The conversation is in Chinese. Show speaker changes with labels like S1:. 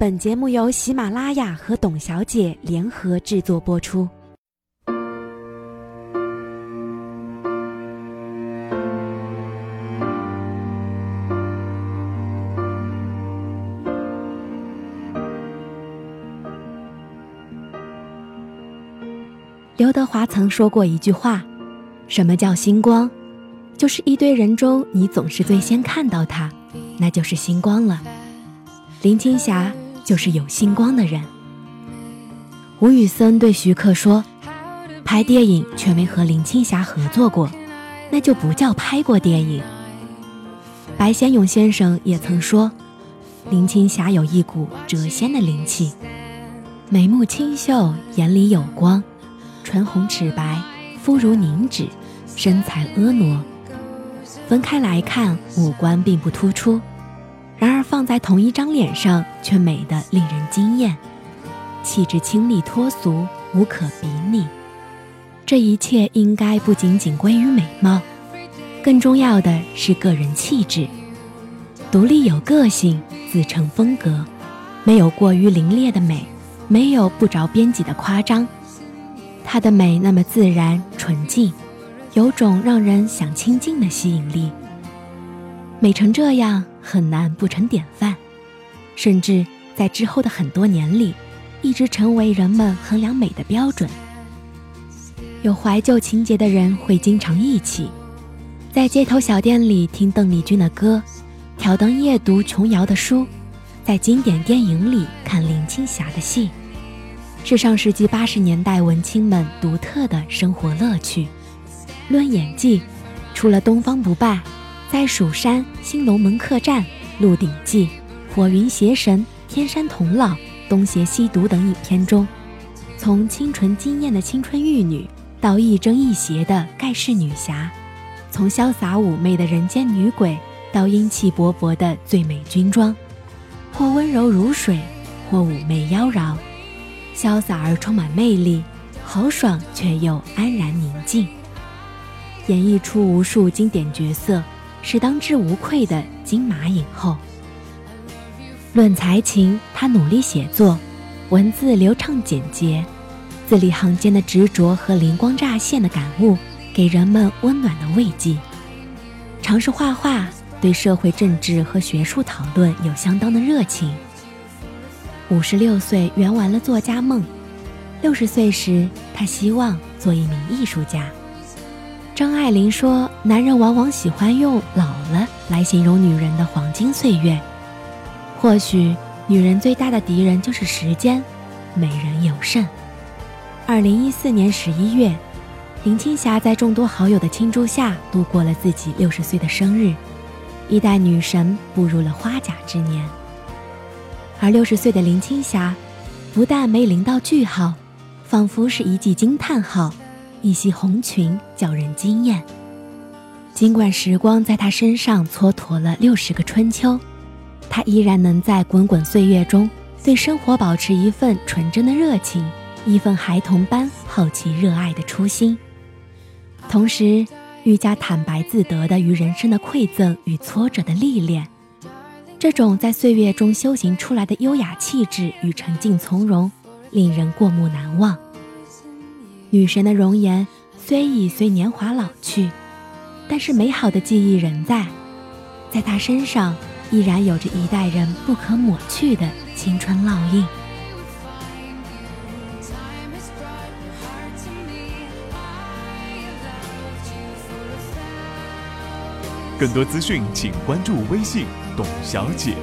S1: 本节目由喜马拉雅和董小姐联合制作播出。刘德华曾说过一句话：“什么叫星光？就是一堆人中，你总是最先看到他，那就是星光了。”林青霞。就是有星光的人。吴宇森对徐克说：“拍电影却没和林青霞合作过，那就不叫拍过电影。”白先勇先生也曾说：“林青霞有一股谪仙的灵气，眉目清秀，眼里有光，唇红齿白，肤如凝脂，身材婀娜。分开来看，五官并不突出。”然而放在同一张脸上，却美得令人惊艳，气质清丽脱俗，无可比拟。这一切应该不仅仅归于美貌，更重要的是个人气质，独立有个性，自成风格，没有过于凌冽的美，没有不着边际的夸张。她的美那么自然纯净，有种让人想亲近的吸引力。美成这样。很难不成典范，甚至在之后的很多年里，一直成为人们衡量美的标准。有怀旧情节的人会经常一起，在街头小店里听邓丽君的歌，挑灯夜读琼瑶的书，在经典电影里看林青霞的戏，是上世纪八十年代文青们独特的生活乐趣。论演技，除了东方不败。在《蜀山》《新龙门客栈》《鹿鼎记》《火云邪神》《天山童姥》《东邪西毒》等影片中，从清纯惊艳的青春玉女，到亦正亦邪的盖世女侠；从潇洒妩媚的人间女鬼，到英气勃勃的最美军装，或温柔如水，或妩媚妖娆，潇洒而充满魅力，豪爽却又安然宁静，演绎出无数经典角色。是当之无愧的金马影后。论才情，她努力写作，文字流畅简洁，字里行间的执着和灵光乍现的感悟，给人们温暖的慰藉。尝试画画，对社会政治和学术讨论有相当的热情。五十六岁圆完了作家梦，六十岁时，她希望做一名艺术家。张爱玲说：“男人往往喜欢用‘老了’来形容女人的黄金岁月。或许，女人最大的敌人就是时间。美人有甚？”二零一四年十一月，林青霞在众多好友的庆祝下度过了自己六十岁的生日，一代女神步入了花甲之年。而六十岁的林青霞，不但没临到句号，仿佛是一记惊叹号。一袭红裙叫人惊艳。尽管时光在她身上蹉跎了六十个春秋，她依然能在滚滚岁月中对生活保持一份纯真的热情，一份孩童般好奇热爱的初心，同时愈加坦白自得的与人生的馈赠与挫折的历练。这种在岁月中修行出来的优雅气质与沉静从容，令人过目难忘。女神的容颜虽已随年华老去，但是美好的记忆仍在，在她身上依然有着一代人不可抹去的青春烙印。
S2: 更多资讯，请关注微信“董小姐”。